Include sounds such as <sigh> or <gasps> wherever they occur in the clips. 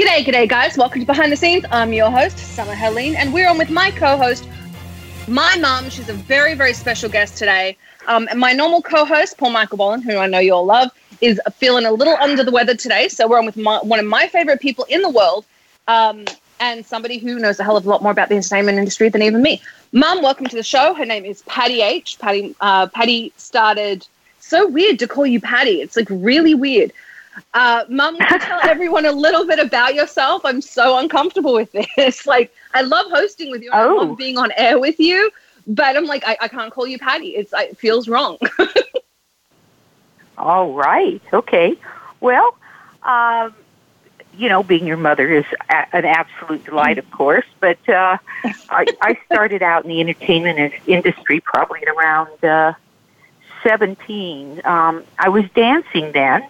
G'day, g'day, guys. Welcome to Behind the Scenes. I'm your host, Summer Helene, and we're on with my co host, my mum. She's a very, very special guest today. Um, and my normal co host, Paul Michael Boland, who I know you all love, is feeling a little under the weather today. So we're on with my, one of my favorite people in the world um, and somebody who knows a hell of a lot more about the entertainment industry than even me. Mum, welcome to the show. Her name is Patty H. Patty, uh, Patty started. So weird to call you Patty. It's like really weird. Uh, you <laughs> tell everyone a little bit about yourself? I'm so uncomfortable with this. <laughs> Like, I love hosting with you. I Oh. love being on air with you, but I'm like, I, I can't call you Patty. It's it feels wrong. <laughs> All right. Okay. Well, um, you know, being your mother is a- an absolute delight, of course. But uh, I, I started out in the entertainment industry probably at around uh, 17. Um, I was dancing then,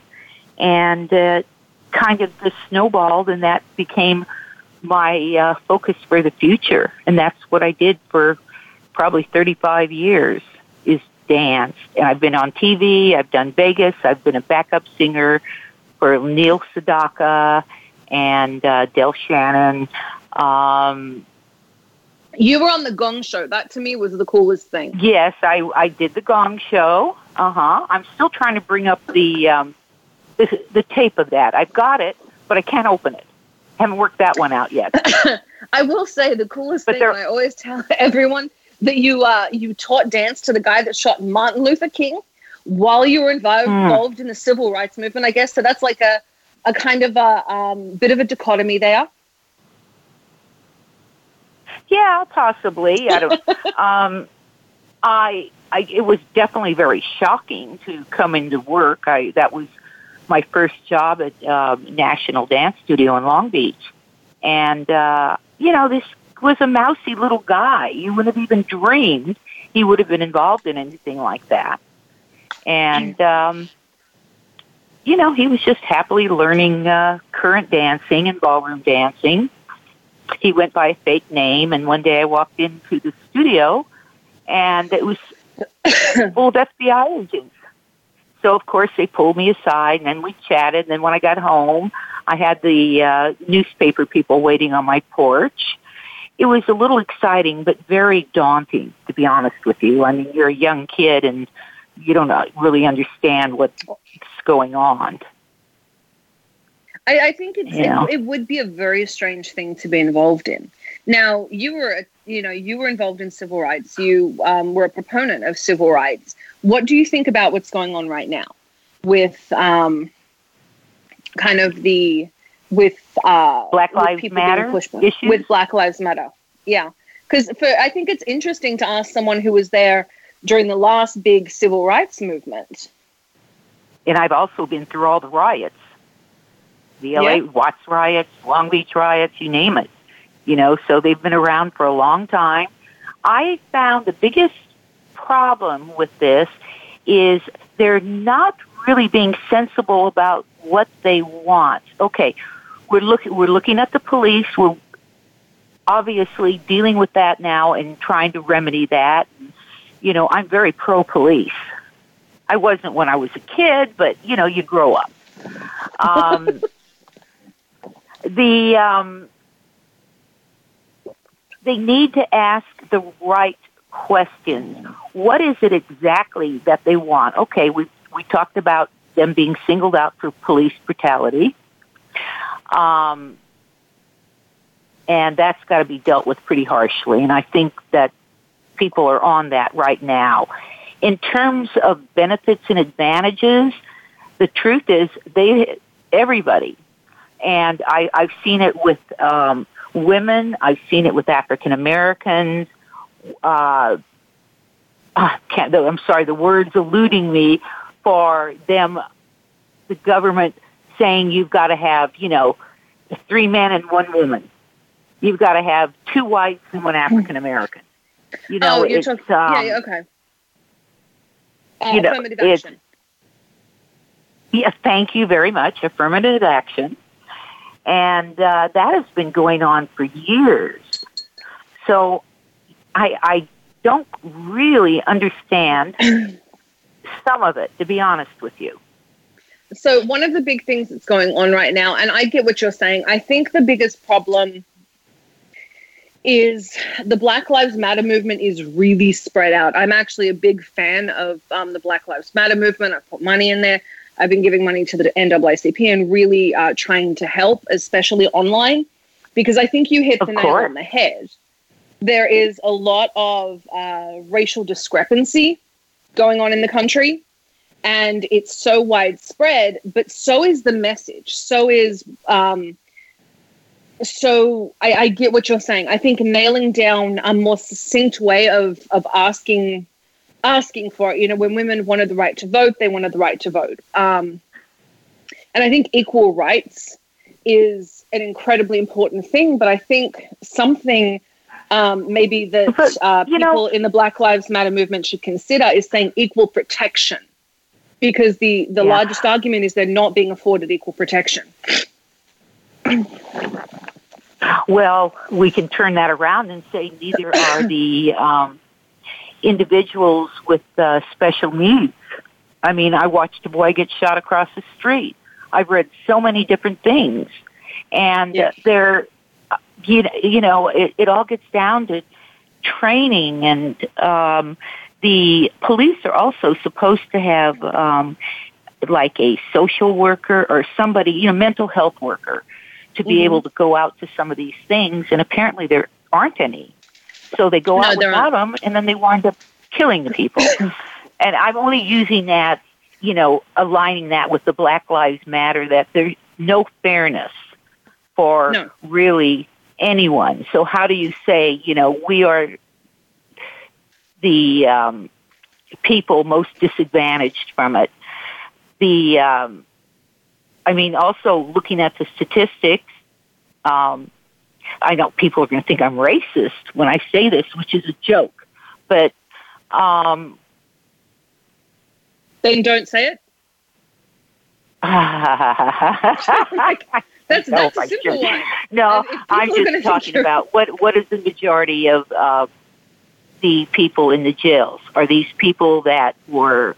and uh, kind of just snowballed, and that became my uh, focus for the future. And that's what I did for probably 35 years is dance. And I've been on TV, I've done Vegas, I've been a backup singer for Neil Sedaka and uh, Del Shannon. Um, you were on the Gong Show. That to me was the coolest thing. yes, I, I did the Gong Show. Uh huh. I'm still trying to bring up the, um, the the tape of that. I've got it, but I can't open it. Haven't worked that one out yet. <coughs> I will say the coolest But thing, I always tell <laughs> everyone that you uh, you taught dance to the guy that shot Martin Luther King while you were involved, Hmm. involved in the civil rights movement. I guess so. That's like a a kind of a um, bit of a dichotomy there. Yeah, possibly. I don't. <laughs> um, I, I, it was definitely very shocking to come into work. I that was my first job at um, National Dance Studio in Long Beach, and uh, you know this was a mousy little guy. You wouldn't have even dreamed he would have been involved in anything like that. And um, you know, he was just happily learning uh, current dancing and ballroom dancing he went by a fake name and one day I walked into the studio and it was of FBI agents. So of course they pulled me aside and then we chatted and then when I got home I had the uh, newspaper people waiting on my porch. It was a little exciting but very daunting to be honest with you. I mean you're a young kid and you don't really understand what's going on. I, I think it's, Yeah. it, it would be a very strange thing to be involved in. Now, you were, you know, you were involved in civil rights. You um, were a proponent of civil rights. What do you think about what's going on right now with um, kind of the with uh, Black Lives being Matter issues? with Black Lives Matter? Yeah, because I think it's interesting to ask someone who was there during the last big civil rights movement. and I've also been through all the riots. The LA Yeah. Watts riots, Long Beach riots, you name it. You know, so they've been around for a long time. I found the biggest problem with this is they're not really being sensible about what they want. Okay, we're looking we're looking at the police. We're obviously dealing with that now and trying to remedy that. You know, I'm very pro police. I wasn't when I was a kid, but you know, you grow up. <laughs> Um, the um, they need to ask the right questions. What is it exactly that they want? Okay, we we talked about them being singled out for police brutality, um, and that's got to be dealt with pretty harshly. And I think that people are on that right now. In terms of benefits and advantages, the truth is they everybody, and I, I've seen it with um, women. I've seen it with African Americans. Uh, uh, can't, I'm sorry, the words eluding me for them, the government saying you've got to have, you know, three men and one woman. You've got to have two whites and one African American. You know, oh, you're talking. um, yeah, yeah, okay. Uh, you know, affirmative action. Yes, thank you very much. Affirmative action. And uh, that has been going on for years. So I, I don't really understand <clears throat> some of it, to be honest with you. So one of the big things that's going on right now, and I get what you're saying. I think the biggest problem is the Black Lives Matter movement is really spread out. I'm actually a big fan of um, the Black Lives Matter movement. I put money in there. I've been giving money to the NAACP and really uh, trying to help, especially online, because I think you hit Of the nail on the head. There is a lot of uh, racial discrepancy going on in the country, and it's so widespread. But so is the message. So is um, so I, I get what you're saying. I think nailing down a more succinct way of of asking asking for it. You know, when women wanted the right to vote, they wanted the right to vote. Um, and I think equal rights is an incredibly important thing. But I think something um, maybe that uh, people know- in the Black Lives Matter movement should consider is saying equal protection. Because the, the Yeah. largest argument is they're not being afforded equal protection. Well, we can turn that around and say neither are the um, individuals with uh, special needs. I mean, I watched a boy get shot across the street. I've read so many different things, and Yes. they're, you, you know, it, it all gets down to training, and um, the police are also supposed to have um, like a social worker or somebody, you know, mental health worker to be Mhm. able to go out to some of these things, and apparently there aren't any. So they go No, out without them, and then they wind up killing the people. <coughs> and I'm only using that, you know, aligning that with the Black Lives Matter, that there's no fairness for No. really anyone. So how do you say, you know, we are the um, people most disadvantaged from it? The um, I mean, also looking at the statistics, um, I know people are going to think I'm racist when I say this, which is a joke, but um, Then don't say it. <laughs> That's No, that's a simple one. no, I'm just talking about what what is the majority of uh, the people in the jails? Are these people that were,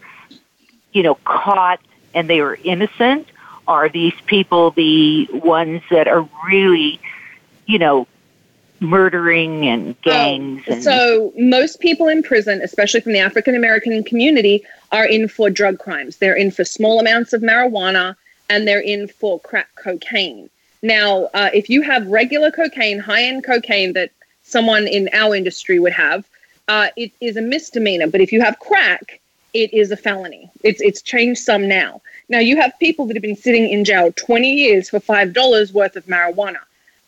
you know, caught and they were innocent? Are these people the ones that are really, you know, murdering and gangs? Um, and so most people in prison, especially from the African American community, are in for drug crimes. They're in for small amounts of marijuana and they're in for crack cocaine. Now, uh, if you have regular cocaine, high end cocaine that someone in our industry would have, uh, it is a misdemeanor. But if you have crack, it is a felony. It's it's changed some now. Now you have people that have been sitting in jail 20 years for five dollars worth of marijuana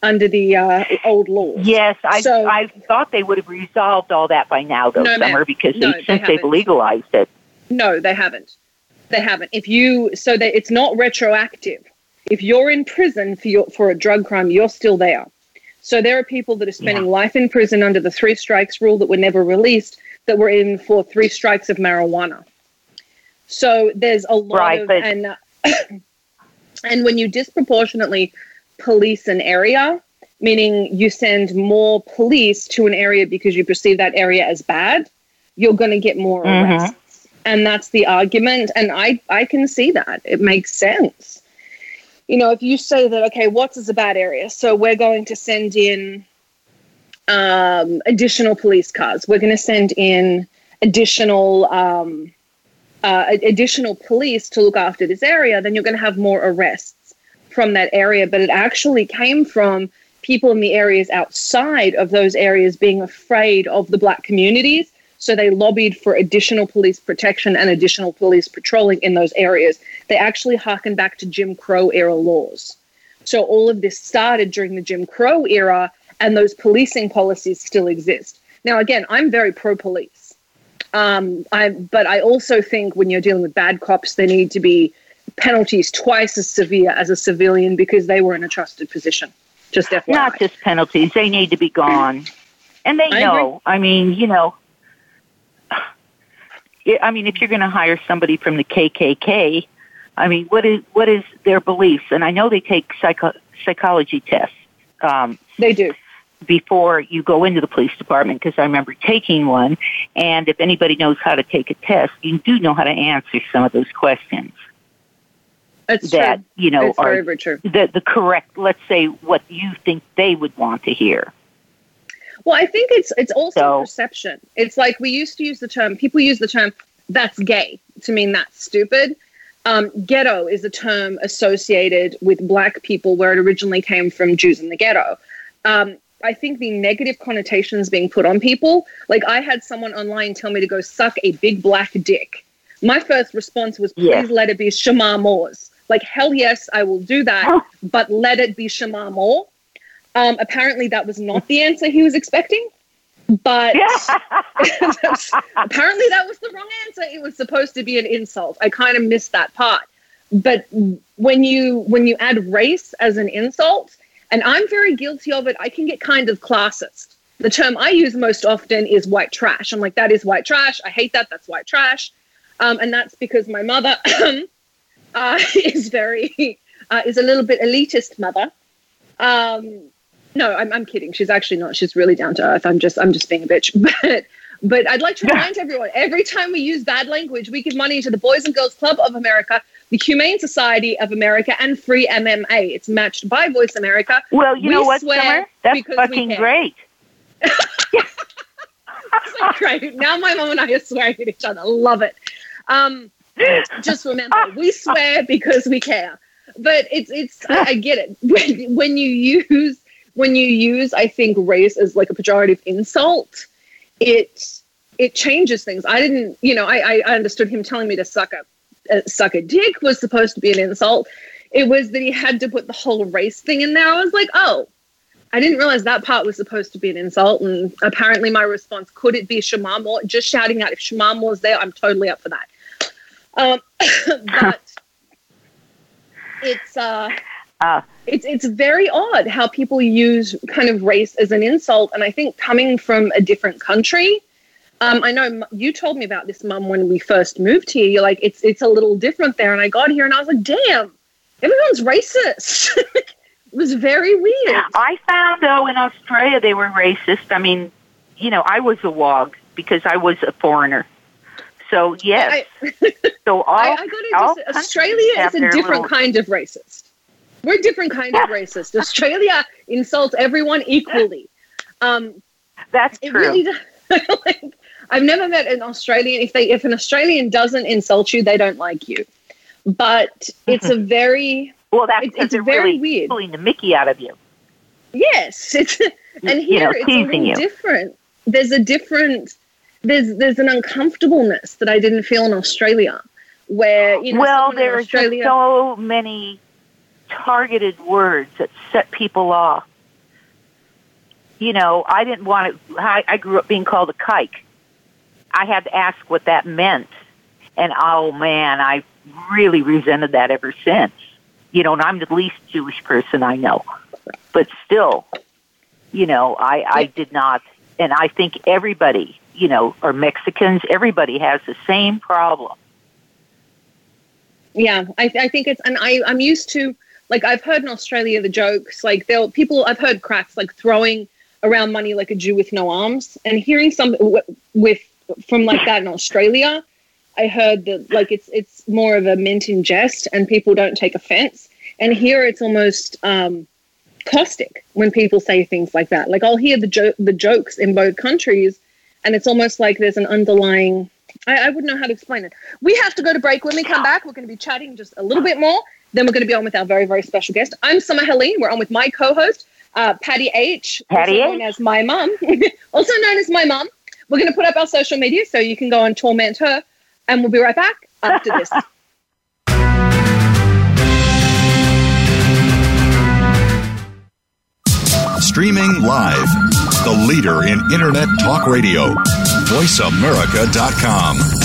under the uh, old law. Yes, I So- I thought they would have resolved all that by now, though, No. Summer, because No, they, they since they've legalized it. No, they haven't. They haven't. If you so that it's not retroactive. If you're in prison for your for a drug crime, you're still there. So there are people that are spending life in prison under the three strikes rule that were never released that were in for three strikes of marijuana. So there's a lot Right, of but- and uh, <coughs> and when you disproportionately police an area, meaning you send more police to an area because you perceive that area as bad, you're going to get more Mhm. arrests. And that's the argument. And I, I can see that. It makes sense. You know, if you say that, okay, what's is a bad area? So we're going to send in um, additional police cars. We're going to send in additional um, uh, additional police to look after this area. Then you're going to have more arrests from that area. But it actually came from people in the areas outside of those areas being afraid of the black communities. So they lobbied for additional police protection and additional police patrolling in those areas. They actually harken back to Jim Crow era laws. So all of this started during the Jim Crow era, and those policing policies still exist. Now, again, I'm very pro police. Um, I, but I also think when you're dealing with bad cops, there need to be penalties twice as severe as a civilian because they were in a trusted position. Just FYI. Not just penalties; they need to be gone, and they I know. I mean, you know, <sighs> I mean, if you're going to hire somebody from the KKK, I mean, what is what is their beliefs? And I know they take psycho- psychology tests. Um, they do before you go into the police department because I remember taking one. And if anybody knows how to take a test, you do know how to answer some of those questions. It's that true. you know it's are very, very true. the the correct. Let's say what you think they would want to hear. Well, I think it's it's also So- perception. It's like we used to use the term. People use the term "that's gay" to mean that's stupid. Um, ghetto is a term associated with black people, where it originally came from Jews in the ghetto. Um, I think the negative connotations being put on people. Like I had someone online tell me to go suck a big black dick. My first response was, "Please Yes. let it be Shemar Moores." Like hell yes, I will do that, but let it be Shemar Moore. Um, apparently, that was not the answer he was expecting. But <laughs> <laughs> apparently, that was the wrong answer. It was supposed to be an insult. I kind of missed that part. But when you when you add race as an insult, and I'm very guilty of it, I can get kind of classist. The term I use most often is white trash. I'm like, that is white trash. I hate that. That's white trash. Um, and that's because my mother <clears throat> uh, <laughs> is very uh, is a little bit elitist mother. Um, no, I'm, I'm kidding. She's actually not. She's really down to earth. I'm just I'm just being a bitch. <laughs> But but I'd like to remind everyone: every time we use bad language, we give money to the Boys and Girls Club of America, the Humane Society of America, and Free MMA. It's matched by Voice America. Well, you We know what, Summer? That's fucking great. <laughs> Like, great. Now my mom and I are swearing at each other. Love it. Um, just remember, we swear because we care. But it's it's I, get it. <laughs> When, when you use when you use I think race as like a pejorative insult, it it changes things. I didn't, you know, I I understood him telling me to suck a uh, suck a dick was supposed to be an insult. It was that he had to put the whole race thing in there. I was like, oh, I didn't realize that part was supposed to be an insult. And apparently, my response could it be Shemar Moore? Just shouting out if Shemar Moore's there, I'm totally up for that. Um, <laughs> but it's uh, Uh, <laughs> it's it's very odd how people use kind of race as an insult. And I think coming from a different country, um, I know you told me about this, Mum, when we first moved here. You're like, it's it's a little different there. And I got here and I was like, damn, everyone's racist. <laughs> it was very weird. I found though in Australia they were racist. I mean, you know, I was a wog because I was a foreigner. So yes, I, so all, I, I gotta all just, Australia is a different little- kind of racist. We're a different kind of racist. Australia insults everyone equally. Um, That's true. really <laughs> like, I've never met an Australian. If they, if an Australian doesn't insult you, they don't like you. But it's a <laughs> very well, that's it's- it's they're very really weird. pulling the Mickey out of you. yes. <laughs> It's and You here know, it's a you. different. There's a different. There's there's an uncomfortableness that I didn't feel in Australia, where you know well, there's Australia. so many targeted words that set people off. You know, I didn't want to. I, I grew up being called a kike. I had to ask what that meant, and oh man, I really resented that ever since. You know, and I'm the least Jewish person I know, but still, you know, I I did not, and I think everybody, you know, or Mexicans, everybody has the same problem. Yeah, I, I think it's, and I, I'm used to, like, I've heard in Australia the jokes, like, they'll, people, I've heard cracks, like, throwing around money like a Jew with no arms, and hearing some w- with, from like that in Australia, I heard that, like, it's, it's more of a mint in jest, and people don't take offense. And here it's almost, um, caustic when people say things like that. Like, I'll hear the jo- the jokes in both countries, and it's almost like there's an underlying I, I wouldn't know how to explain it. We have to go to break. When we come back, we're going to be chatting just a little bit more. Then we're going to be on with our very, very special guest. I'm Summer Helene. We're on with my co-host, uh, Patty H, Patty also known H. as my mum, <laughs> also known as my mum. We're going to put up our social media so you can go and torment her, and we'll be right back after this. <laughs> Streaming live. The leader in Internet talk radio. voiceamerica.com.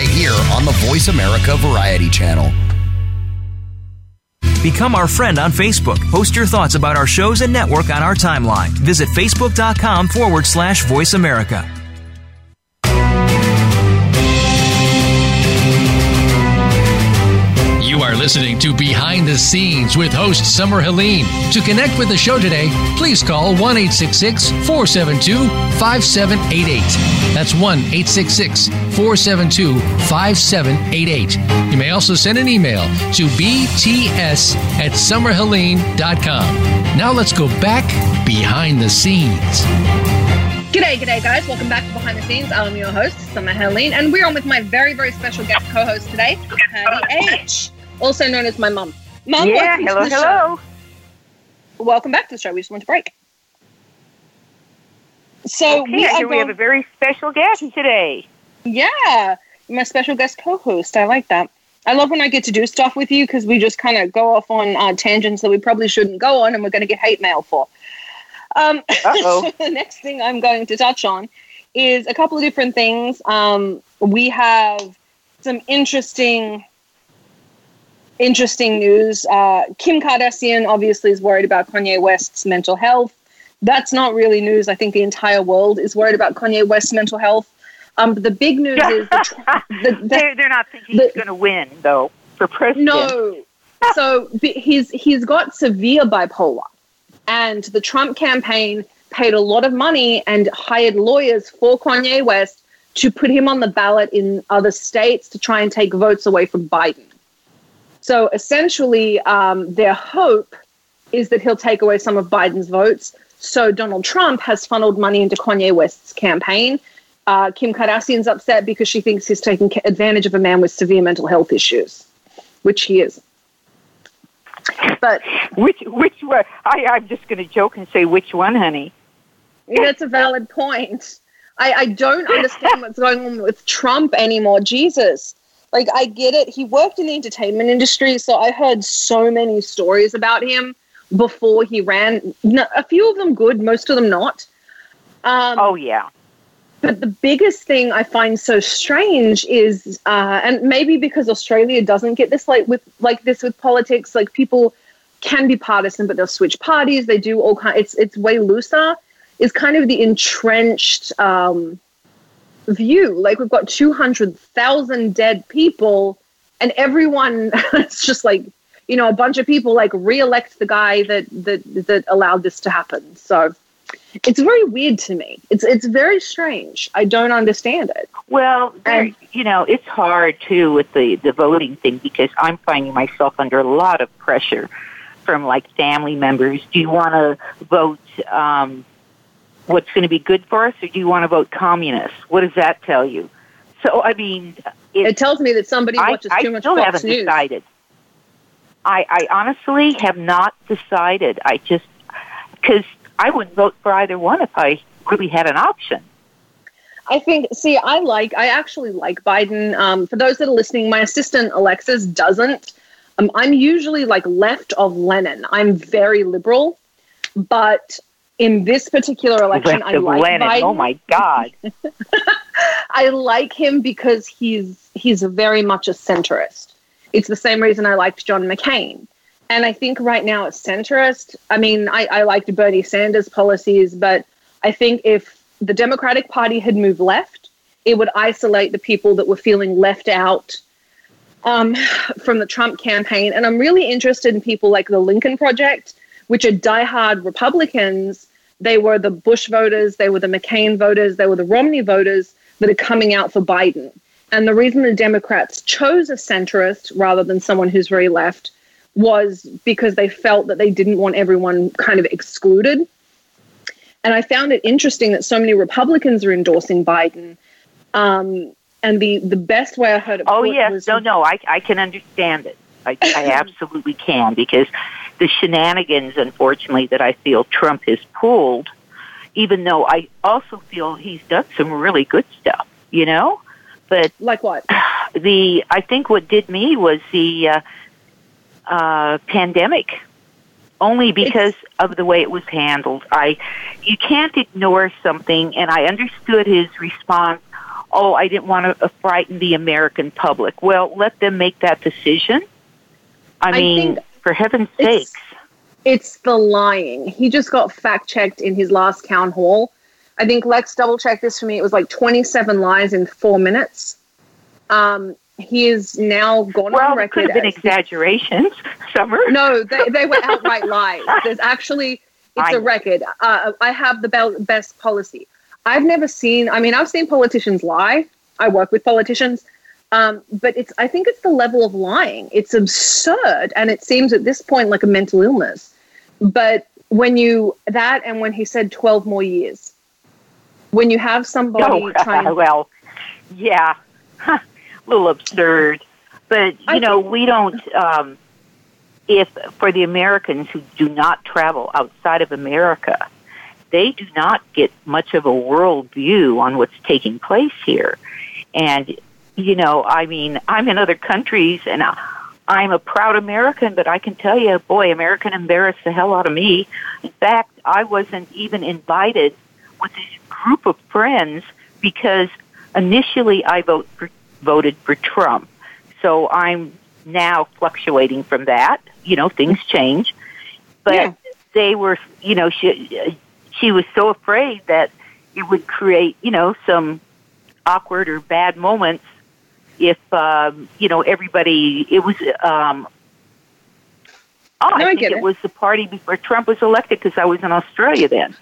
here on the Voice America Variety Channel. Become our friend on Facebook. Post your thoughts about our shows and network on our timeline. Visit facebook.com forward slash voice America. You are listening to Behind the Scenes with host Summer Helene. To connect with the show today, please call 1 472 5788. That's 1 472 5788. You may also send an email to bts at summerhelene.com. Now let's go back behind the scenes. G'day, g'day, guys. Welcome back to Behind the Scenes. I'm your host, Summer Helene, and we're on with my very, very special guest co host today, Patty H, also known as my mum. Mum, yeah, welcome hello, hello. Show. Welcome back to the show. We just went to break. So, Okay, we I are hear we have a very special guest today. yeah, my special guest co host. I like that. I love when I get to do stuff with you because we just kind of go off on uh, tangents that we probably shouldn't go on and we're going to get hate mail for. Um, so <laughs> the next thing I'm going to touch on is a couple of different things. Um, we have some interesting, interesting news. Uh, Kim Kardashian obviously is worried about Kanye West's mental health. That's not really news. I think the entire world is worried about Kanye West's mental health. Um, but the big news is the, <laughs> the, the, they're, they're not thinking the- he's going to win, though, for president. no. So he's he's got severe bipolar, and the Trump campaign paid a lot of money and hired lawyers for Kanye West to put him on the ballot in other states to try and take votes away from Biden. So essentially, um, their hope is that he'll take away some of Biden's votes. So Donald Trump has funneled money into Kanye West's campaign. Uh, Kim Kardashian's upset because she thinks he's taking advantage of a man with severe mental health issues, which he is. But Which which one? I, I'm just going to joke and say which one, honey. that's a valid point. I, I don't understand what's going on with Trump anymore. Jesus. Like, I get it. He worked in the entertainment industry, so I heard so many stories about him before he ran. No, a few of them good, most of them not. Um, Oh yeah. But the biggest thing I find so strange is, uh, and maybe because Australia doesn't get this like with like this with politics, like people can be partisan, but they'll switch parties. They do all kind. It's it's way looser. Is kind of the entrenched um, view. Like we've got two hundred thousand dead people, and everyone. <laughs> it's just like you know a bunch of people like re-elect the guy that that that allowed this to happen. So it's very weird to me. It's it's very strange. I don't understand it. Well, there, And- you know, it's hard too with the the voting thing because I'm finding myself under a lot of pressure from like family members. Do you want to vote um, what's going to be good for us, or do you want to vote communist? What does that tell you? So, I mean, it, It tells me that somebody I, watches I too much Fox still Fox haven't News. decided. I, I honestly have not decided. I just because I wouldn't vote for either one if I really had an option. I think. See, I like. I actually like Biden. Um, for those that are listening, my assistant Alexis doesn't. Um, I'm usually like left of Lenin. I'm very liberal, but in this particular election, I like Lenin. Biden. Oh my God! <laughs> I like him because he's he's very much a centrist. It's the same reason I liked John McCain. And I think right now it's centrist. I mean, I, I liked Bernie Sanders' policies, but I think if the Democratic Party had moved left, it would isolate the people that were feeling left out um, <sighs> from the Trump campaign. And I'm really interested in people like the Lincoln Project, which are diehard Republicans. They were the Bush voters, they were the McCain voters, they were the Romney voters that are coming out for Biden. And the reason the Democrats chose a centrist rather than someone who's very left was because they felt that they didn't want everyone kind of excluded. And I found it interesting that so many Republicans are endorsing Biden. Um, and the, the best way I heard it. Oh yes, no, no, I I can understand it. I, I <laughs> absolutely can because the shenanigans, unfortunately, that I feel Trump has pulled, even though I also feel he's done some really good stuff, you know. But like what? <sighs> The I think what did me was the uh, uh, pandemic only because it's, of the way it was handled. I you can't ignore something, and I understood his response. Oh, I didn't want to frighten the American public. Well, let them make that decision. I, mean, for heaven's sakes. It's the lying. He just got fact checked in his last town hall. I think Lex double checked this for me. It was like 27 lies in four minutes. Um, he is now gone well, on record. Well, could have been exaggerations. <laughs> Summer. No, they, they were outright lies. There's actually it's I, a record. Uh, I have the best policy. I've never seen. I mean, I've seen politicians lie. I work with politicians, um, but it's. I think it's the level of lying. It's absurd, and it seems at this point like a mental illness. But when you that and when he said twelve more years, when you have somebody oh, <laughs> trying. well, yeah, a <laughs> little absurd. But you I know, think, we don't. Um, if for the Americans who do not travel outside of America, they do not get much of a world view on what's taking place here. And, you know, I mean, I'm in other countries and I'm a proud American, but I can tell you, boy, American embarrassed the hell out of me. In fact, I wasn't even invited with this group of friends because initially I vote for, voted for Trump. So I'm now fluctuating from that. You know, things change. But yeah. they were, you know, she, she was so afraid that it would create, you know, some awkward or bad moments if, um, you know, everybody, it was, um, oh, no, I, I think it, it was the party before Trump was elected because I was in Australia then.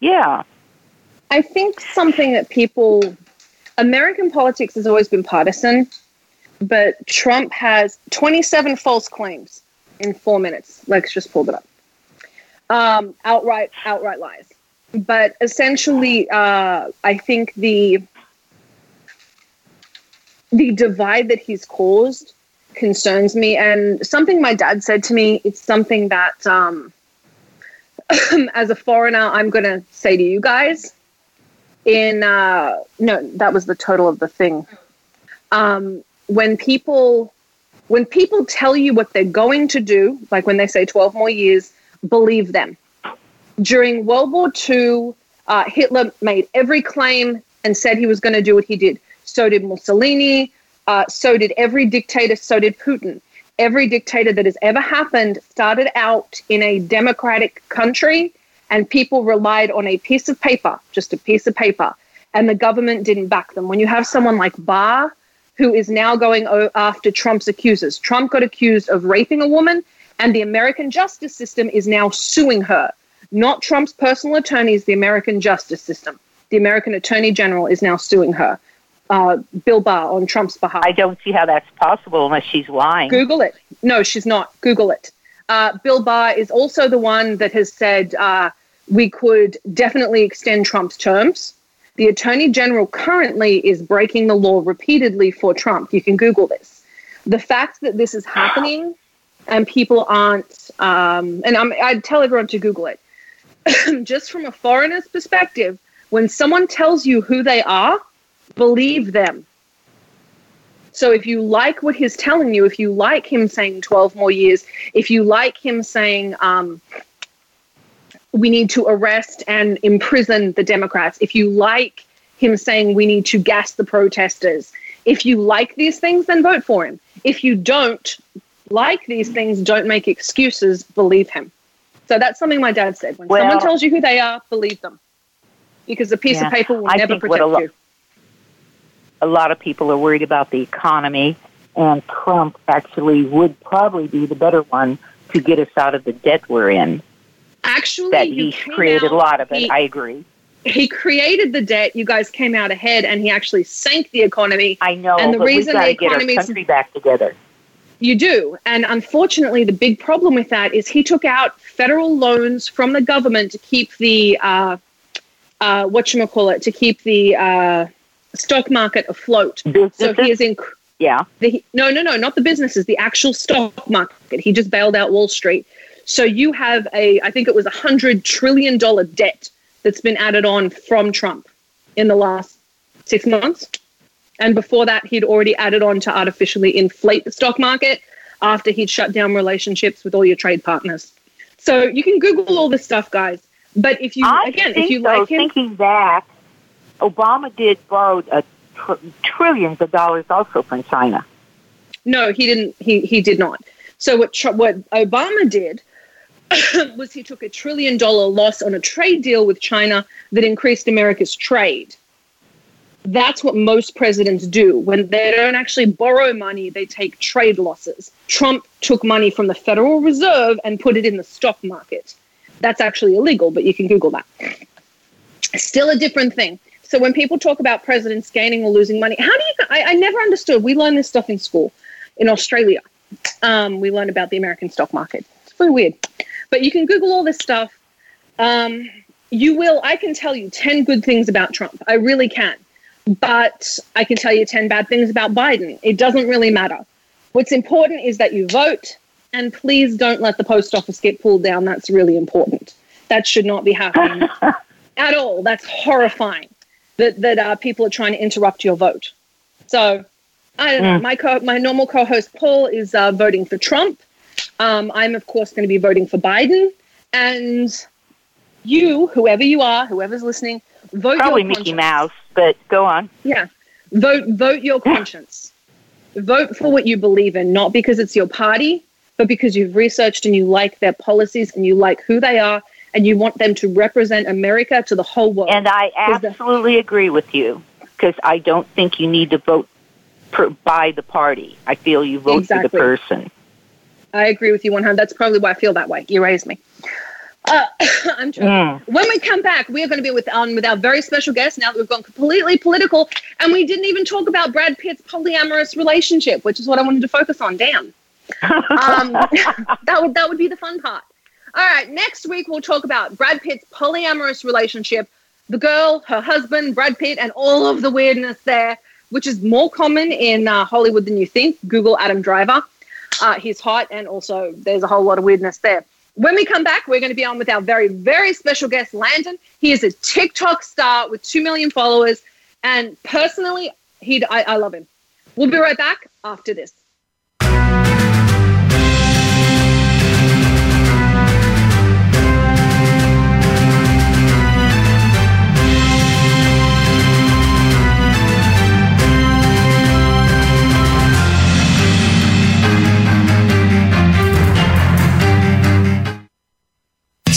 Yeah. I think something that people, American politics has always been partisan, but Trump has 27 false claims in four minutes. Let's just pull it up. Um, outright, outright lies but essentially, uh, I think the the divide that he's caused concerns me. And something my dad said to me, it's something that, um, <laughs> as a foreigner, I'm going to say to you guys. In uh, no, that was the total of the thing. Um, when people when people tell you what they're going to do, like when they say 12 more years, believe them during World War II, uh, Hitler made every claim and said he was going to do what he did. So did Mussolini. Uh, so did every dictator. So did Putin. Every dictator that has ever happened started out in a democratic country, and people relied on a piece of paper, just a piece of paper, and the government didn't back them. When you have someone like Barr, who is now going after Trump's accusers, Trump got accused of raping a woman, and the American justice system is now suing her not Trump's personal attorneys, the American justice system. The American Attorney General is now suing her, uh, Bill Barr, on Trump's behalf. I don't see how that's possible unless she's lying. Google it. No, she's not. Google it. Uh, Bill Barr is also the one that has said uh, we could definitely extend Trump's terms. The Attorney General currently is breaking the law repeatedly for Trump. You can Google this. The fact that this is happening and people aren't, um, and I'm, I'd tell everyone to Google it. <clears throat> just from a foreigner's perspective, when someone tells you who they are, believe them. So if you like what he's telling you, if you like him saying 12 more years, if you like him saying um, we need to arrest and imprison the Democrats, if you like him saying we need to gas the protesters, if you like these things, then vote for him. If you don't, like these things, don't make excuses, believe him. So that's something my dad said. When Well- someone tells you who they are, believe them. Because a piece Yeah. of paper will I never protect lo- you. A lot of people are worried about the economy, and Trump actually would probably be the better one to get us out of the debt we're in. Actually, That he created out- a lot of it. he- I agree. he created the debt. You guys came out ahead, and he actually sank the economy. I know, And the reason the to get our economy's- country back together. You do. And unfortunately, the big problem with that is he took out federal loans from the government to keep the, uh, uh, it to keep the uh, stock market afloat. So he is in. Yeah. The, no, no, no, not the businesses, the actual stock market. He just bailed out Wall Street. So you have a, I think it was a $100 trillion debt that's been added on from Trump in the last six months. And before that, he'd already added on to artificially inflate the stock market after he'd shut down relationships with all your trade partners. So you can Google all this stuff, guys. But if you, I again, if you like him, thinking back, Obama did borrow a tr- trillions of dollars also from China. No, he didn't. He he did not. So what what Obama did <coughs> was he took a trillion dollar loss on a trade deal with China that increased America's trade. That's what most presidents do when they don't actually borrow money; they take trade losses. Trump took money from the Federal Reserve and put it in the stock market. That's actually illegal, but you can Google that. Still a different thing. So when people talk about presidents gaining or losing money, how do you? I, I never understood. We learned this stuff in school in Australia. Um, we learned about the American stock market. It's very weird, but you can Google all this stuff. Um, you will. I can tell you ten good things about Trump. I really can, but I can tell you ten bad things about Biden. It doesn't really matter. What's important is that you vote, and please don't let the post office get pulled down. That's really important. That should not be happening <laughs> at all. That's horrifying. That that uh, people are trying to interrupt your vote. So I don't know. My co- my normal co-host Paul is uh, voting for Trump. Um, I'm of course going to be voting for Biden, and you, whoever you are, whoever's listening, vote Probably your Mickey. Mouse, but go on. Yeah, vote vote your conscience. Vote for what you believe in, not because it's your party, but because you've researched and you like their policies and you like who they are and you want them to represent America to the whole world. And I Is the- absolutely agree with you because I don't think you need to vote per, by the party. I feel you vote Exactly. for the person. I agree with you 100. That's probably why I feel that way. You raised me. Uh, <laughs> I'm joking. Mm. When we come back, we are going to be with on with our very special guest. Now that we've gone completely political, and we didn't even talk about Brad Pitt's polyamorous relationship, which is what I wanted to focus on. Damn, <laughs> um, <laughs> that would that would be the fun part. All right, next week we'll talk about Brad Pitt's polyamorous relationship, the girl, her husband, Brad Pitt, and all of the weirdness there, which is more common in uh, Hollywood than you think. Google Adam Driver. Uh, he's hot, and also there's a whole lot of weirdness there. When we come back, we're going to be on with our very, very special guest, Landon. He is a TikTok star with 2 million followers. And personally, he I, I love him. We'll be right back after this.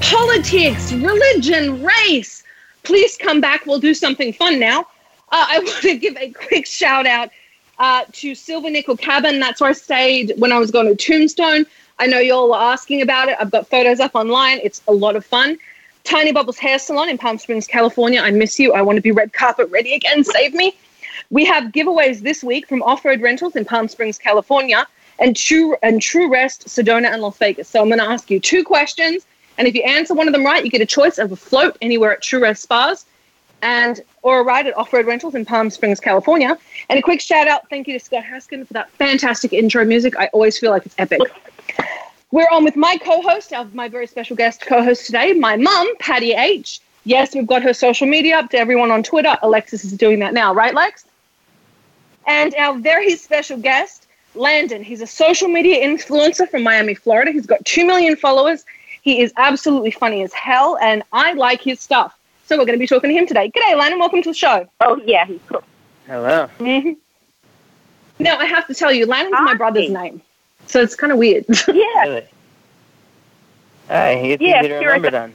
politics, religion, race, please come back. We'll do something fun now. Uh, I <laughs> want to give a quick shout out uh, to Silver Nickel Cabin. That's where I stayed when I was going to Tombstone. I know you all were asking about it. I've got photos up online. It's a lot of fun. Tiny Bubbles Hair Salon in Palm Springs, California. I miss you. I want to be red carpet ready again. Save me. We have giveaways this week from Off Road Rentals in Palm Springs, California, and True and True Rest, Sedona, and Las Vegas. So I'm going to ask you two questions, and if you answer one of them right, you get a choice of a float anywhere at True Rest Spas, and or a ride at Off Road Rentals in Palm Springs, California. And a quick shout out, thank you to Scott Haskin for that fantastic intro music. I always feel like it's epic. We're on with my co-host, of my very special guest co-host today, my mum, Patty H. Yes, we've got her social media up to everyone on Twitter. Alexis is doing that now, right, Lex? And our very special guest, Landon. He's a social media influencer from Miami, Florida. He's got 2 million followers. He is absolutely funny as hell, and I like his stuff. So we're going to be talking to him today. G'day, Landon. Welcome to the show. Oh, yeah, he's cool. Hello. Mm-hmm. Now, I have to tell you, Landon's my brother's name. So it's kind of weird. <laughs> Yeah, Really? Hey, it's Yeah, easy to sure. remember then.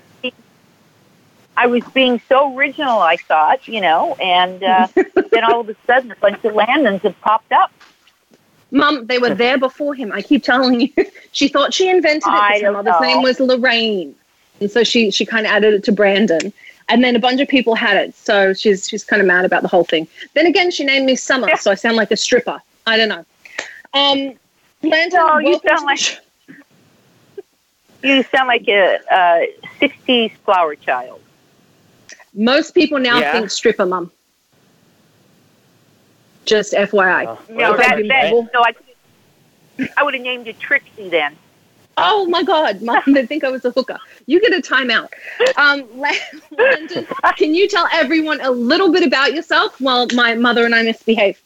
I was being so original, I thought, you know, and uh, <laughs> then all of a sudden a bunch of Landons have popped up. Mum, they were there before him. I keep telling you. <laughs> she thought she invented it I because her mother's know. name was Lorraine. And so she, she kind of added it to Brandon. And then a bunch of people had it. So she's she's kind of mad about the whole thing. Then again, she named me Summer, so I sound like a stripper. I don't know. Um, Landon, No, you sound like- sh- <laughs> You sound like a, a 60s flower child. Most people now Yeah. think stripper, Mum. Just FYI. Oh, No, well, that- that, that, no, I, I would have named you Trixie then. Oh my God, Mom, <laughs> they think I was a hooker. You get a timeout. Um, <laughs> Landon, can you tell everyone a little bit about yourself while my mother and I misbehave?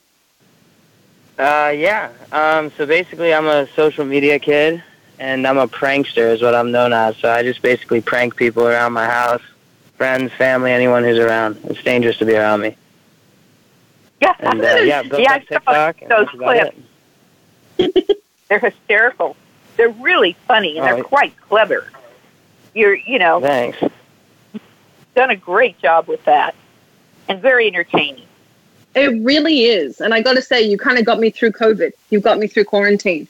Uh, yeah. Um, so basically, I'm a social media kid, and I'm a prankster, is what I'm known as. So I just basically prank people around my house, friends, family, anyone who's around. It's dangerous to be around me. Yeah, And uh, yeah, <laughs> built Yeah, I saw TikTok. And those clips. <laughs> they're hysterical. They're really funny and Oh, they're yeah. quite clever. You're, you know, Thanks. done a great job with that, and very entertaining. It really is, and I got to say, you kind of got me through COVID. You got me through quarantine.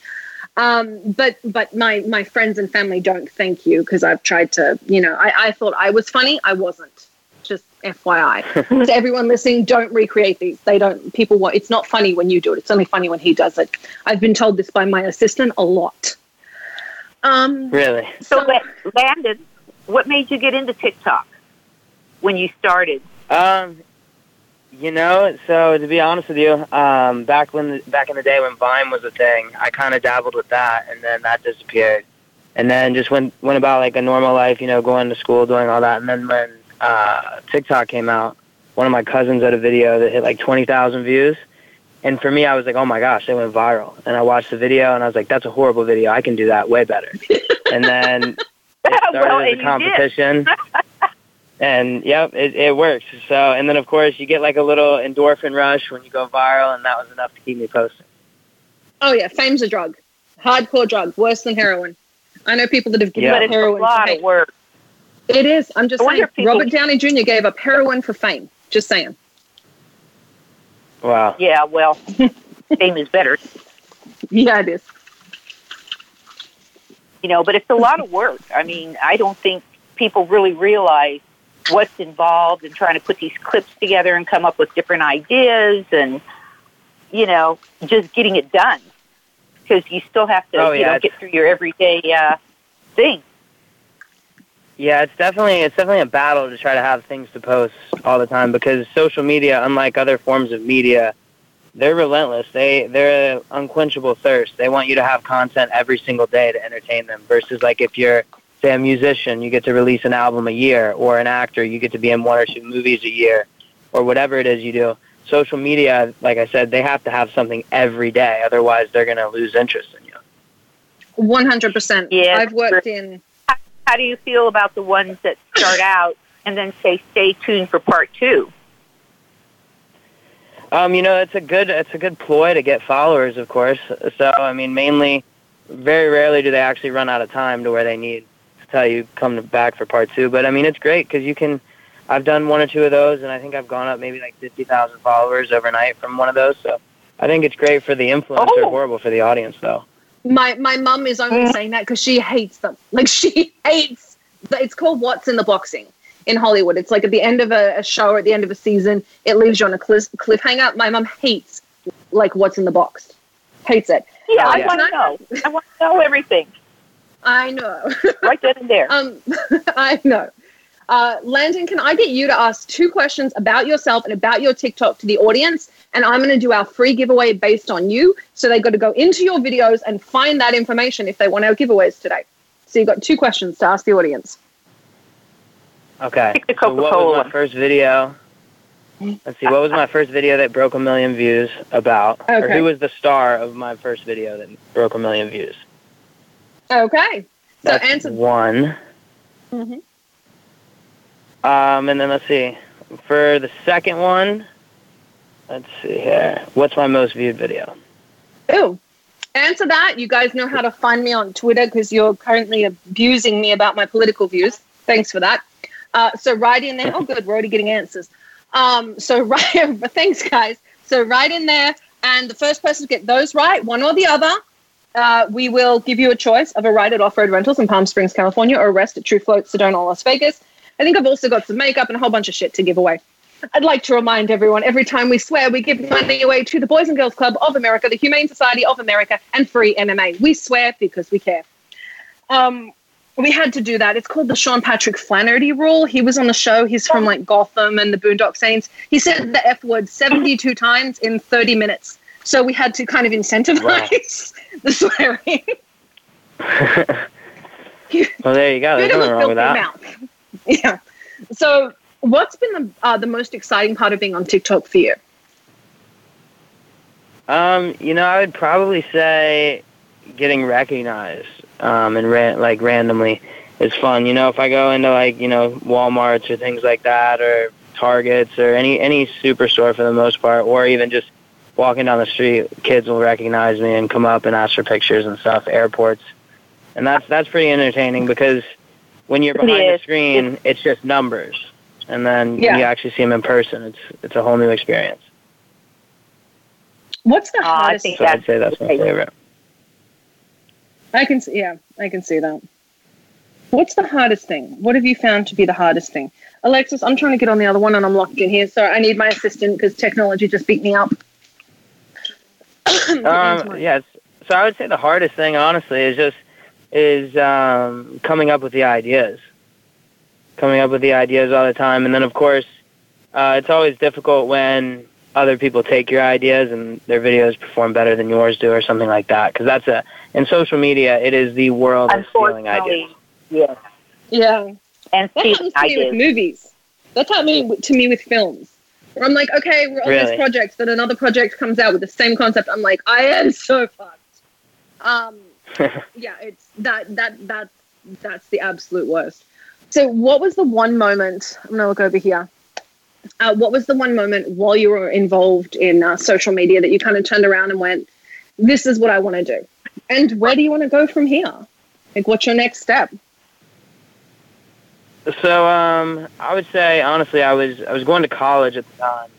Um, but but my my friends and family don't thank you because I've tried to. You know, I, I thought I was funny. I wasn't. Just FYI. <laughs> to everyone listening, don't recreate these. They don't. People want. It's not funny when you do it. It's only funny when he does it. I've been told this by my assistant a lot. Um, Really. So, La- Landon, what made you get into TikTok when you started? Um, you know, so to be honest with you, um, back when back in the day when Vine was a thing, I kind of dabbled with that, and then that disappeared, and then just went went about like a normal life, you know, going to school, doing all that, and then when uh, TikTok came out, one of my cousins had a video that hit like twenty thousand views, and for me, I was like, oh my gosh, it went viral, and I watched the video, and I was like, that's a horrible video, I can do that way better, <laughs> and then it <laughs> started Well, as a competition. And yep, it, it works. So, and then of course you get like a little endorphin rush when you go viral, and that was enough to keep me posting. oh yeah, fame's a drug, hardcore drug, worse than heroin. I know people that have given Yeah. up but it's a heroin. lot of work. It is. I'm just I saying. people- Robert Downey Jr. gave up heroin for fame. Just saying. Wow. Yeah, well, fame is better. Yeah, it is. you know, but it's a lot of work. I mean, I don't think people really realize what's involved in trying to put these clips together and come up with different ideas and, you know, just getting it done. Because you still have to, Oh, you yeah, know, get through your everyday uh, thing. Yeah, it's definitely it's definitely a battle to try to have things to post all the time because social media, unlike other forms of media, they're relentless. They they're an unquenchable thirst. They want you to have content every single day to entertain them. Versus like if you're say a musician, you get to release an album a year, or an actor, you get to be in one or two movies a year, or whatever it is you do. Social media, like I said, they have to have something every day. Otherwise, they're going to lose interest in you. One hundred percent. Yeah, I've worked in. How do you feel about the ones that start out and then say, stay tuned for part two? Um, you know, it's a good it's a good ploy to get followers, of course. So, I mean, mainly, very rarely do they actually run out of time to where they need to tell you come back for part two. But I mean, it's great because you can. I've done one or two of those, and I think I've gone up maybe like fifty thousand followers overnight from one of those. So, I think it's great for the influencer, Oh. horrible for the audience, though. My my mum is only saying that because she hates them. <laughs> Like she hates. It's called What's in the Boxing in Hollywood. It's like at the end of a, a show or at the end of a season, it leaves you on a cliff, cliffhanger. My mum hates like What's in the Box. Hates it. Yeah, Oh, I yeah. want to know. I want to know everything I know. <laughs> right then and there. Um, <laughs> I know. Uh, Landon, can I get you to ask two questions about yourself and about your TikTok to the audience? And I'm going to do our free giveaway based on you. So they've got to go into your videos and find that information if they want our giveaways today. So you've got two questions to ask the audience. Okay. The So, what was Coca-Cola. my first video? Let's see. What was my first video that broke a million views about? Or who was the star of my first video that broke a million views? Okay. So That's answer. one. Mhm. Um, and then let's see. For the second one, let's see here. What's my most viewed video? Ooh. Answer that. You guys know how to find me on Twitter because you're currently abusing me about my political views. Thanks for that. Uh, so write in there. Oh, good. We're already getting answers. Um, so <laughs> write. Thanks, guys. So write in there, and the first person to get those right, one or the other, uh, we will give you a choice of a ride at Off Road Rentals in Palm Springs, California, or a rest at True Float, Sedona, Las Vegas. I think I've also got some makeup and a whole bunch of shit to give away. I'd like to remind everyone every time we swear, we give money away to the Boys and Girls Club of America, the Humane Society of America, and Free MMA. We swear because we care. Um, we had to do that. It's called the Sean Patrick Flanery rule. He was on the show. He's from like Gotham and the Boondock Saints. He said the F word 72 <laughs> times in 30 minutes. So we had to kind of incentivize the swearing. <laughs> <laughs> Well, there you go. There's nothing wrong with that. mouth. Yeah. So, what's been the uh, the most exciting part of being on TikTok for you? Um, you know, I would probably say getting recognized um, and ran- like randomly is fun. You know, if I go into like you know WalMarts or things like that, or Targets or any any superstore for the most part, or even just walking down the street, kids will recognize me and come up and ask for pictures and stuff. Airports, and that's that's pretty entertaining because when you're behind the screen, it's just numbers, and then Yeah. you actually see them in person. It's it's a whole new experience. What's the Uh, I hardest? think So I'd say that's my favorite. I can see. Yeah, I can see that. What's the hardest thing? What have you found to be the hardest thing? Alexis, I'm trying to get on the other one and I'm locked in here, so I need my assistant because technology just beat me up. <coughs> Um, yes. So I would say the hardest thing, honestly, is just is um, coming up with the ideas. Coming up with the ideas all the time, and then of course, uh, it's always difficult when other people take your ideas and their videos perform better than yours do, or something like that. Because that's a in social media, it is the world of stealing ideas. Unfortunately, yes. yeah, And that stealing happens to me with movies. That's happened to me with films. Where I'm like, okay, we're on Really? this project, then another project comes out with the same concept. I'm like, I am so fucked. Um, <laughs> yeah, it's that that that that's the absolute worst. So, what was the one moment? I'm gonna look over here. Uh, what was the one moment while you were involved in uh, social media that you kind of turned around and went, "This is what I want to do," and where do you want to go from here? Like, what's your next step? So um, I would say honestly, I was I was going to college at the time,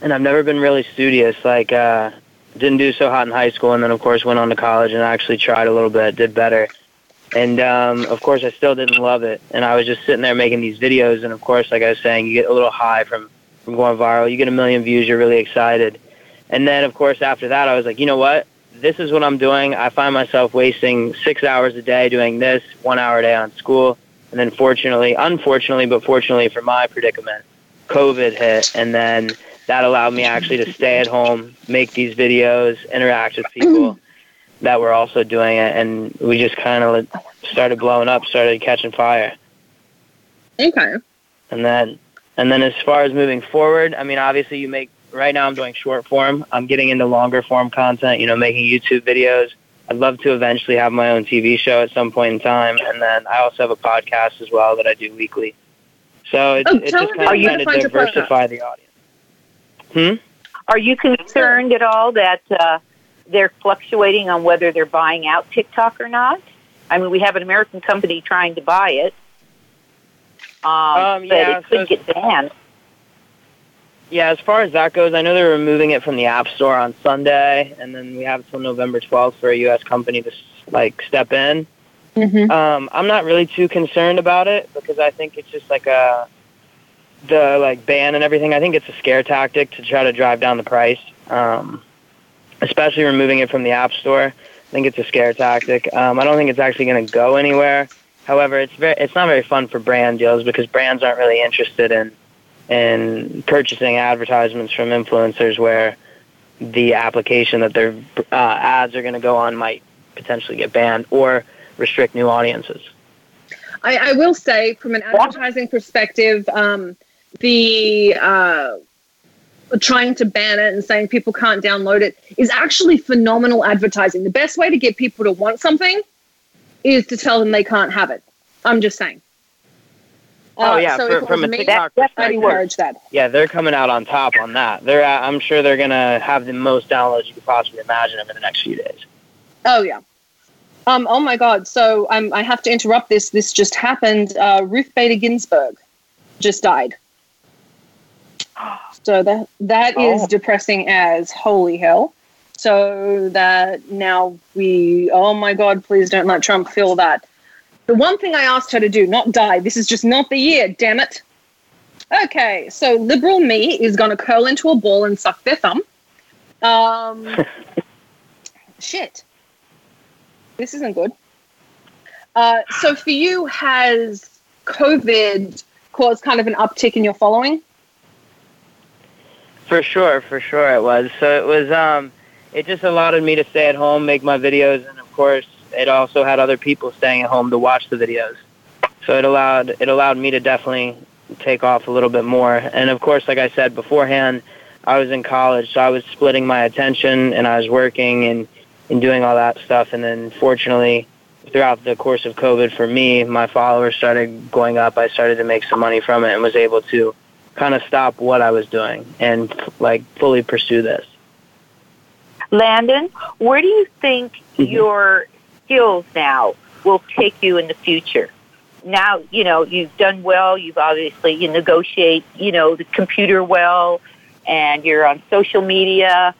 and I've never been really studious. Like uh, didn't do so hot in high school, and then of course went on to college and actually tried a little bit, did better. And um, of course, I still didn't love it, and I was just sitting there making these videos. And of course, like I was saying, you get a little high from from going viral. You get a million views, you're really excited. And then, of course, after that, I was like, you know what? This is what I'm doing. I find myself wasting six hours a day doing this, one hour a day on school. And then, fortunately, unfortunately, but fortunately for my predicament, COVID hit, and then that allowed me actually to stay at home, make these videos, interact with people <clears throat> that were also doing it, and we just kind of started blowing up, started catching fire. Okay. And then, and then as far as moving forward, I mean, obviously, you make right now. I'm doing short form. I'm getting into longer form content. You know, making YouTube videos. I'd love to eventually have my own TV show at some point in time, and then I also have a podcast as well that I do weekly. So it's, Oh, it's just kind of you trying to diversify the audience. Hmm. Are you concerned at all that uh, they're fluctuating on whether they're buying out TikTok or not? I mean, we have an American company trying to buy it, um, Um, but yeah, it could so- get banned. Yeah, as far as that goes, I know they're removing it from the App Store on Sunday, and then we have until November 12th for a U.S. company to like step in. Mm-hmm. Um, I'm not really too concerned about it because I think it's just like a the like ban and everything. I think it's a scare tactic to try to drive down the price, um, especially removing it from the App Store. I think it's a scare tactic. Um, I don't think it's actually going to go anywhere. However, it's very it's not very fun for brand deals because brands aren't really interested in in purchasing advertisements from influencers where the application that their uh, ads are going to go on might potentially get banned or restrict new audiences. I, I will say, from an advertising perspective, um, the uh, trying to ban it and saying people can't download it is actually phenomenal advertising. The best way to get people to want something is to tell them they can't have it. I'm just saying. Oh, Uh, yeah, so for- from a TikTok I'd perspective. encourage that. Yeah, they're coming out on top on that. They're uh, I'm sure they're going to have the most downloads you could possibly imagine over the next few days. Oh yeah. Um. Oh my God. So I'm. I have to interrupt this. This just happened. Uh, Ruth Bader Ginsburg just died. <gasps> <gasps> So that that is Oh. depressing as holy hell. So that now we. Oh my God! Please don't let Trump feel that. The one thing I asked her to do, not die. This is just not the year. Damn it. Okay. So liberal me is going to curl into a ball and suck their thumb. Um. <laughs> shit this isn't good. Uh, so for you, has COVID caused kind of an uptick in your following? For sure, for sure it was. So it was um it just allowed me to stay at home, make my videos and of course it also had other people staying at home to watch the videos. So it allowed it allowed me to definitely take off a little bit more. And of course, like I said beforehand, I was in college, so I was splitting my attention and I was working and and doing all that stuff and then fortunately throughout the course of COVID for me, my followers started going up. I started to make some money from it and was able to kind of stop what I was doing and like fully pursue this. Landon, where do you think Mm-hmm. your skills now will take you in the future? Now, you know, you've done well. You've obviously you negotiate, you know, the computer well, and you're on social media.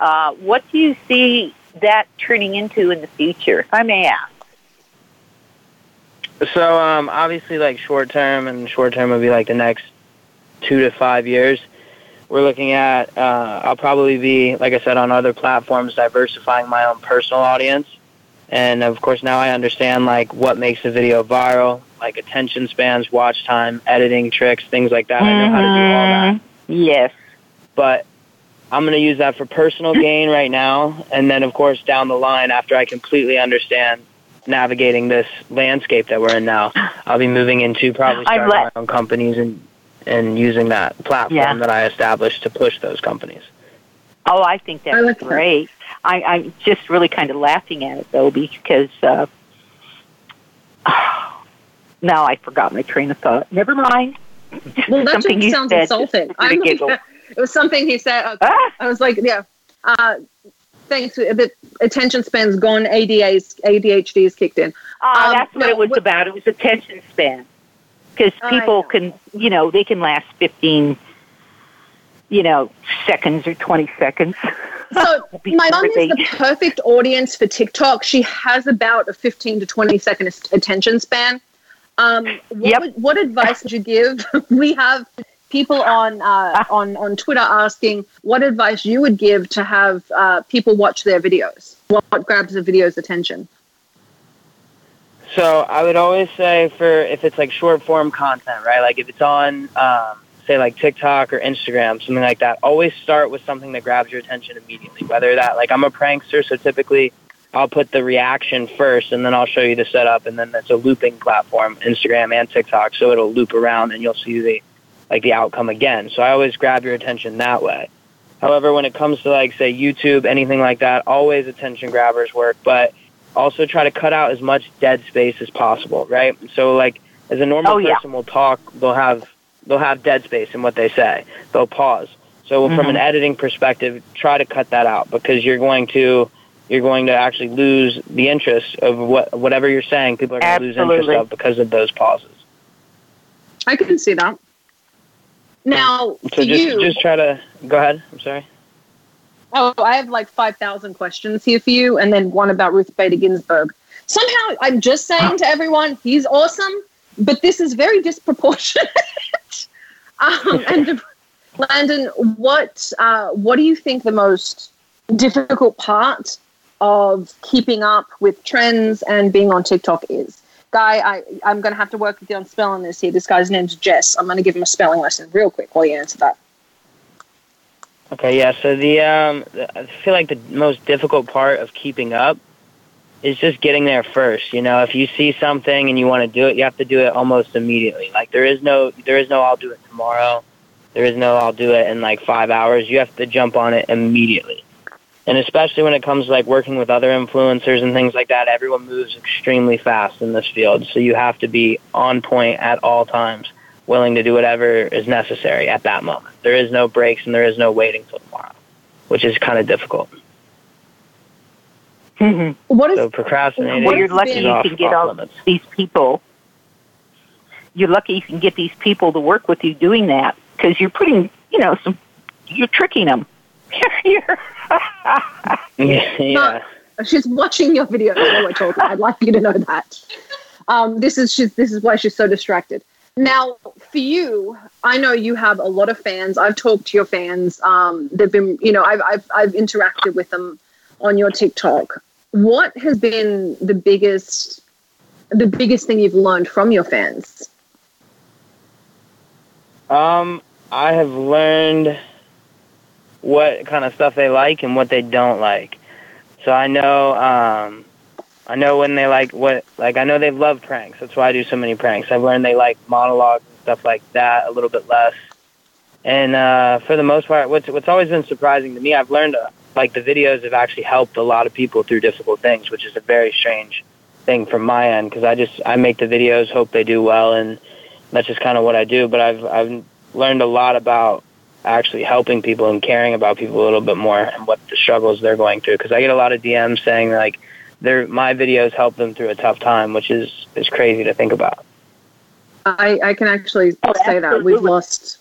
Uh, what do you see that turning into in the future, if I may ask? So um, obviously, like short term, and short term would be like the next two to five years. We're looking at. Uh, I'll probably be, like I said, on other platforms, diversifying my own personal audience, and of course now I understand like what makes a video viral, like attention spans, watch time, editing tricks, things like that. I know how to do all that. Yes. but I'm going to use that for personal gain right now. And then, of course, down the line, after I completely understand navigating this landscape that we're in now, I'll be moving into probably starting let- my own companies and, and using that platform Yeah. that I established to push those companies. Oh, I think that's I like that. great. I, I'm just really kind of laughing at it though because uh, <sighs> now I forgot my train of thought. Never mind. <laughs> Well, that Something just you sounds said, insulting. just I'm like, it was something he said. Okay. Ah! I was like, yeah. Uh, thanks. The attention span's gone. ADA's ADHD is kicked in. Ah, Um, that's what no, it was what- about. It was attention span. Because people know. can, you know, they can last 15, you know, seconds or 20 seconds. So <laughs> my mom is the perfect audience for TikTok. She has about a 15 to 20 second attention span. Um, what, Yep. would, what advice would you give? <laughs> we have people on uh, on on Twitter asking what advice you would give to have uh, people watch their videos. What, what grabs a video's attention? So I would always say for if it's like short form content, right? Like if it's on, um, say like TikTok or Instagram, something like that. Always start with something that grabs your attention immediately. Whether that like I'm a prankster, so typically I'll put the reaction first, and then I'll show you the setup, and then that's a looping platform, Instagram and TikTok, so it'll loop around, and you'll see the like the outcome again. So I always grab your attention that way. However, when it comes to like say YouTube, anything like that, always attention grabbers work, but also try to cut out as much dead space as possible, right? So like as a normal Oh, yeah. person will talk, they'll have they'll have dead space in what they say. They'll pause. So from an mm-hmm. editing perspective, try to cut that out because you're going to you're going to actually lose the interest of what whatever you're saying. People are going to lose interest of because of those pauses. I can see that. Now, So just you, just try to go ahead. I'm sorry. Oh, I have like 5,000 questions here for you, and then one about Ruth Bader Ginsburg. Somehow, I'm just saying to everyone, he's awesome, but this is very disproportionate. <laughs> um, <laughs> and Landon, what uh, what do you think the most difficult part of keeping up with trends and being on TikTok is? Guy, I, I'm going to have to work with you on spelling this here. This guy's name's Jess. I'm going to give him a spelling lesson real quick while you answer that. Okay, yeah. So the um, I feel like the most difficult part of keeping up is just getting there first. You know, if you see something and you want to do it, you have to do it almost immediately. Like there is no there is no I'll do it tomorrow. There is no I'll do it in like five hours. You have to jump on it immediately. And especially when it comes to like working with other influencers and things like that, everyone moves extremely fast in this field. So you have to be on point at all times, willing to do whatever is necessary at that moment. There is no breaks and there is no waiting till tomorrow, which is kind of difficult. What is So procrastinating well, you're lucky been- you off- can get all limits. these people. You're lucky you can get these people to work with you doing that because you're putting, you know, some, you're tricking them. <laughs> you're, <laughs> yeah. She's watching your videos while we're talking. I'd like you to know that. Um, this is she's, this is why she's so distracted. Now, for you, I know you have a lot of fans. I've talked to your fans. Um, they've been, you know, I've, I've I've interacted with them on your TikTok. What has been the biggest the biggest thing you've learned from your fans? Um, I have learned what kind of stuff they like and what they don't like. So I know, um, I know when they like what, like I know they love pranks. That's why I do so many pranks. I've learned they like monologues and stuff like that a little bit less. And uh, for the most part, what's what's always been surprising to me, I've learned uh, like the videos have actually helped a lot of people through difficult things, which is a very strange thing from my end because I just I make the videos, hope they do well, and that's just kind of what I do. But I've I've learned a lot about actually helping people and caring about people a little bit more and what the struggles they're going through. Because I get a lot of DMs saying like, "Their my videos help them through a tough time," which is is crazy to think about. I, I can actually Oh, say that we've lost,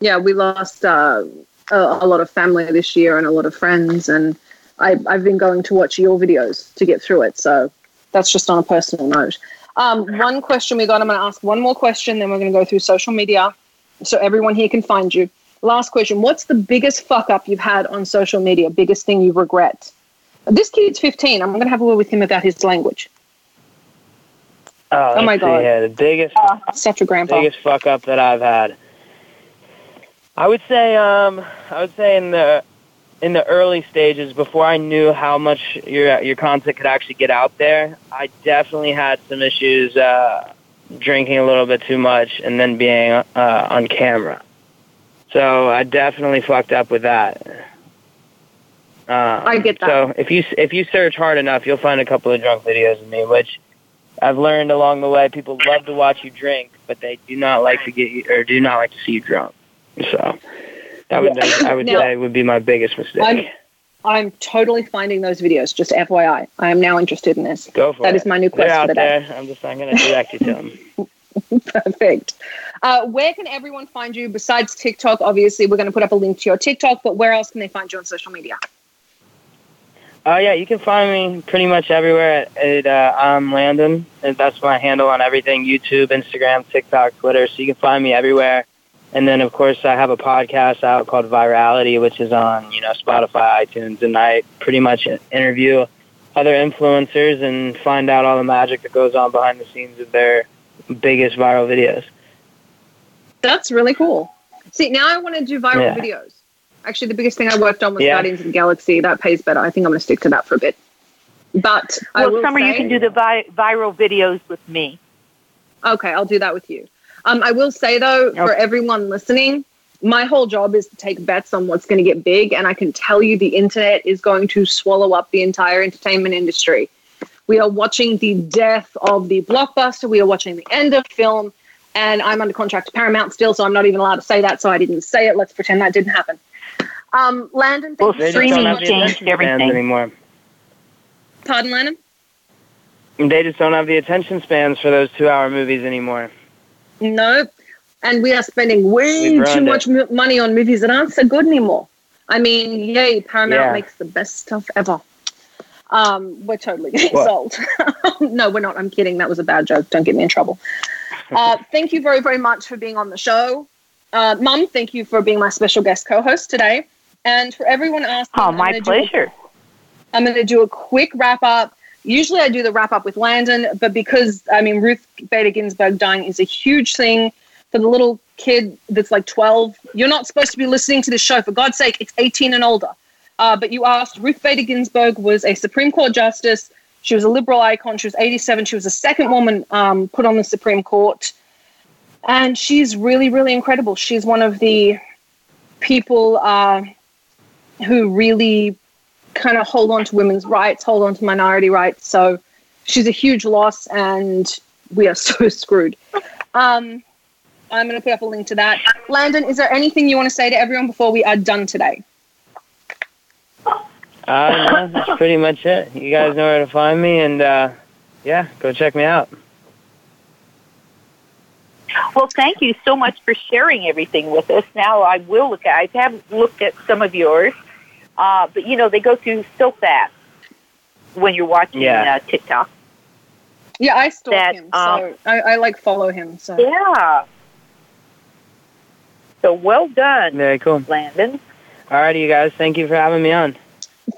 yeah, we lost uh, a, a lot of family this year and a lot of friends, and I, I've been going to watch your videos to get through it. So that's just on a personal note. Um, one question we got. I'm going to ask one more question, then we're going to go through social media, so everyone here can find you. Last question: What's the biggest fuck up you've had on social media? Biggest thing you regret? This kid's 15. I'm going to have a word with him about his language. Oh, Oh my see, God. Yeah, the biggest Such a grandpa. biggest fuck up that I've had. I would say, um, I would say in the in the early stages, before I knew how much your your content could actually get out there, I definitely had some issues uh, drinking a little bit too much and then being uh, on camera. So I definitely fucked up with that. Um, I get that. So if you if you search hard enough, you'll find a couple of drunk videos of me, which I've learned along the way. People love to watch you drink, but they do not like to get you or do not like to see you drunk. So that would I would Now- say would be my biggest mistake. I'm I'm totally finding those videos. Just FYI, I am now interested in this. Go for That it. is my new They're quest out for the day. I'm just not going to direct you to them. <laughs> Perfect. Uh, where can everyone find you besides TikTok? Obviously, we're going to put up a link to your TikTok, but where else can they find you on social media? Oh uh, yeah, you can find me pretty much everywhere at, at uh, I'm Landon. And that's my handle on everything: YouTube, Instagram, TikTok, Twitter. So you can find me everywhere. And then, of course, I have a podcast out called Virality, which is on you know Spotify, iTunes, and I pretty much interview other influencers and find out all the magic that goes on behind the scenes of their biggest viral videos. That's really cool. See, now I want to do viral yeah. videos. Actually, the biggest thing I worked on was yeah. Guardians of the Galaxy. That pays better. I think I'm going to stick to that for a bit. But well, Summer, say, you can do the vi- viral videos with me. Okay, I'll do that with you. Um, I will say though, okay. for everyone listening, my whole job is to take bets on what's going to get big, and I can tell you the internet is going to swallow up the entire entertainment industry. We are watching the death of the blockbuster. We are watching the end of film, and I'm under contract to Paramount still, so I'm not even allowed to say that. So I didn't say it. Let's pretend that didn't happen. Um, Landon, well, streaming changed everything anymore. Pardon, Landon. They just don't have the attention spans for those two-hour movies anymore. No, and we are spending way too much it. money on movies that aren't so good anymore. I mean, yay, Paramount yeah. makes the best stuff ever. Um, we're totally getting sold. <laughs> no, we're not. I'm kidding. That was a bad joke. Don't get me in trouble. Uh, <laughs> thank you very, very much for being on the show. Uh, Mum, thank you for being my special guest co host today. And for everyone asking, oh, my pleasure. i am going to do a quick wrap up. Usually I do the wrap up with Landon, but because, I mean, Ruth Bader Ginsburg dying is a huge thing for the little kid that's like 12. You're not supposed to be listening to this show. For God's sake, it's 18 and older. Uh, but you asked, Ruth Bader Ginsburg was a Supreme Court justice. She was a liberal icon. She was 87. She was the second woman um, put on the Supreme Court. And she's really, really incredible. She's one of the people uh, who really kind of hold on to women's rights, hold on to minority rights. So she's a huge loss, and we are <laughs> so screwed. Um, I'm going to put up a link to that. Landon, is there anything you want to say to everyone before we are done today? Uh, no, that's pretty much it. You guys know where to find me, and uh, yeah, go check me out. Well, thank you so much for sharing everything with us. Now I will look at. I have looked at some of yours, uh, but you know they go through so fast when you're watching yeah. uh, TikTok. Yeah, I stalk that, him, so um, I, I like follow him. So yeah, so well done. Very cool. Landon. All righty, you guys. Thank you for having me on.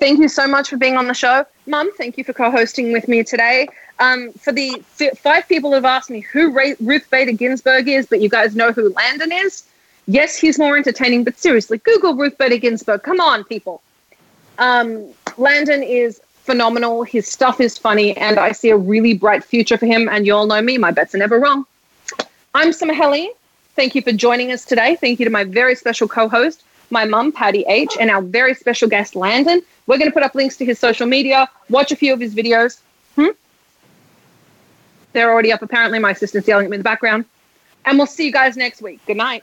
Thank you so much for being on the show. Mum, thank you for co hosting with me today. Um, for the f- five people who have asked me who Ra- Ruth Bader Ginsburg is, but you guys know who Landon is, yes, he's more entertaining, but seriously, Google Ruth Bader Ginsburg. Come on, people. Um, Landon is phenomenal. His stuff is funny, and I see a really bright future for him. And you all know me, my bets are never wrong. I'm Summer Helene. Thank you for joining us today. Thank you to my very special co host, my mum, Patty H., and our very special guest, Landon. We're going to put up links to his social media, watch a few of his videos. Hmm? They're already up, apparently. My assistant's yelling at me in the background. And we'll see you guys next week. Good night.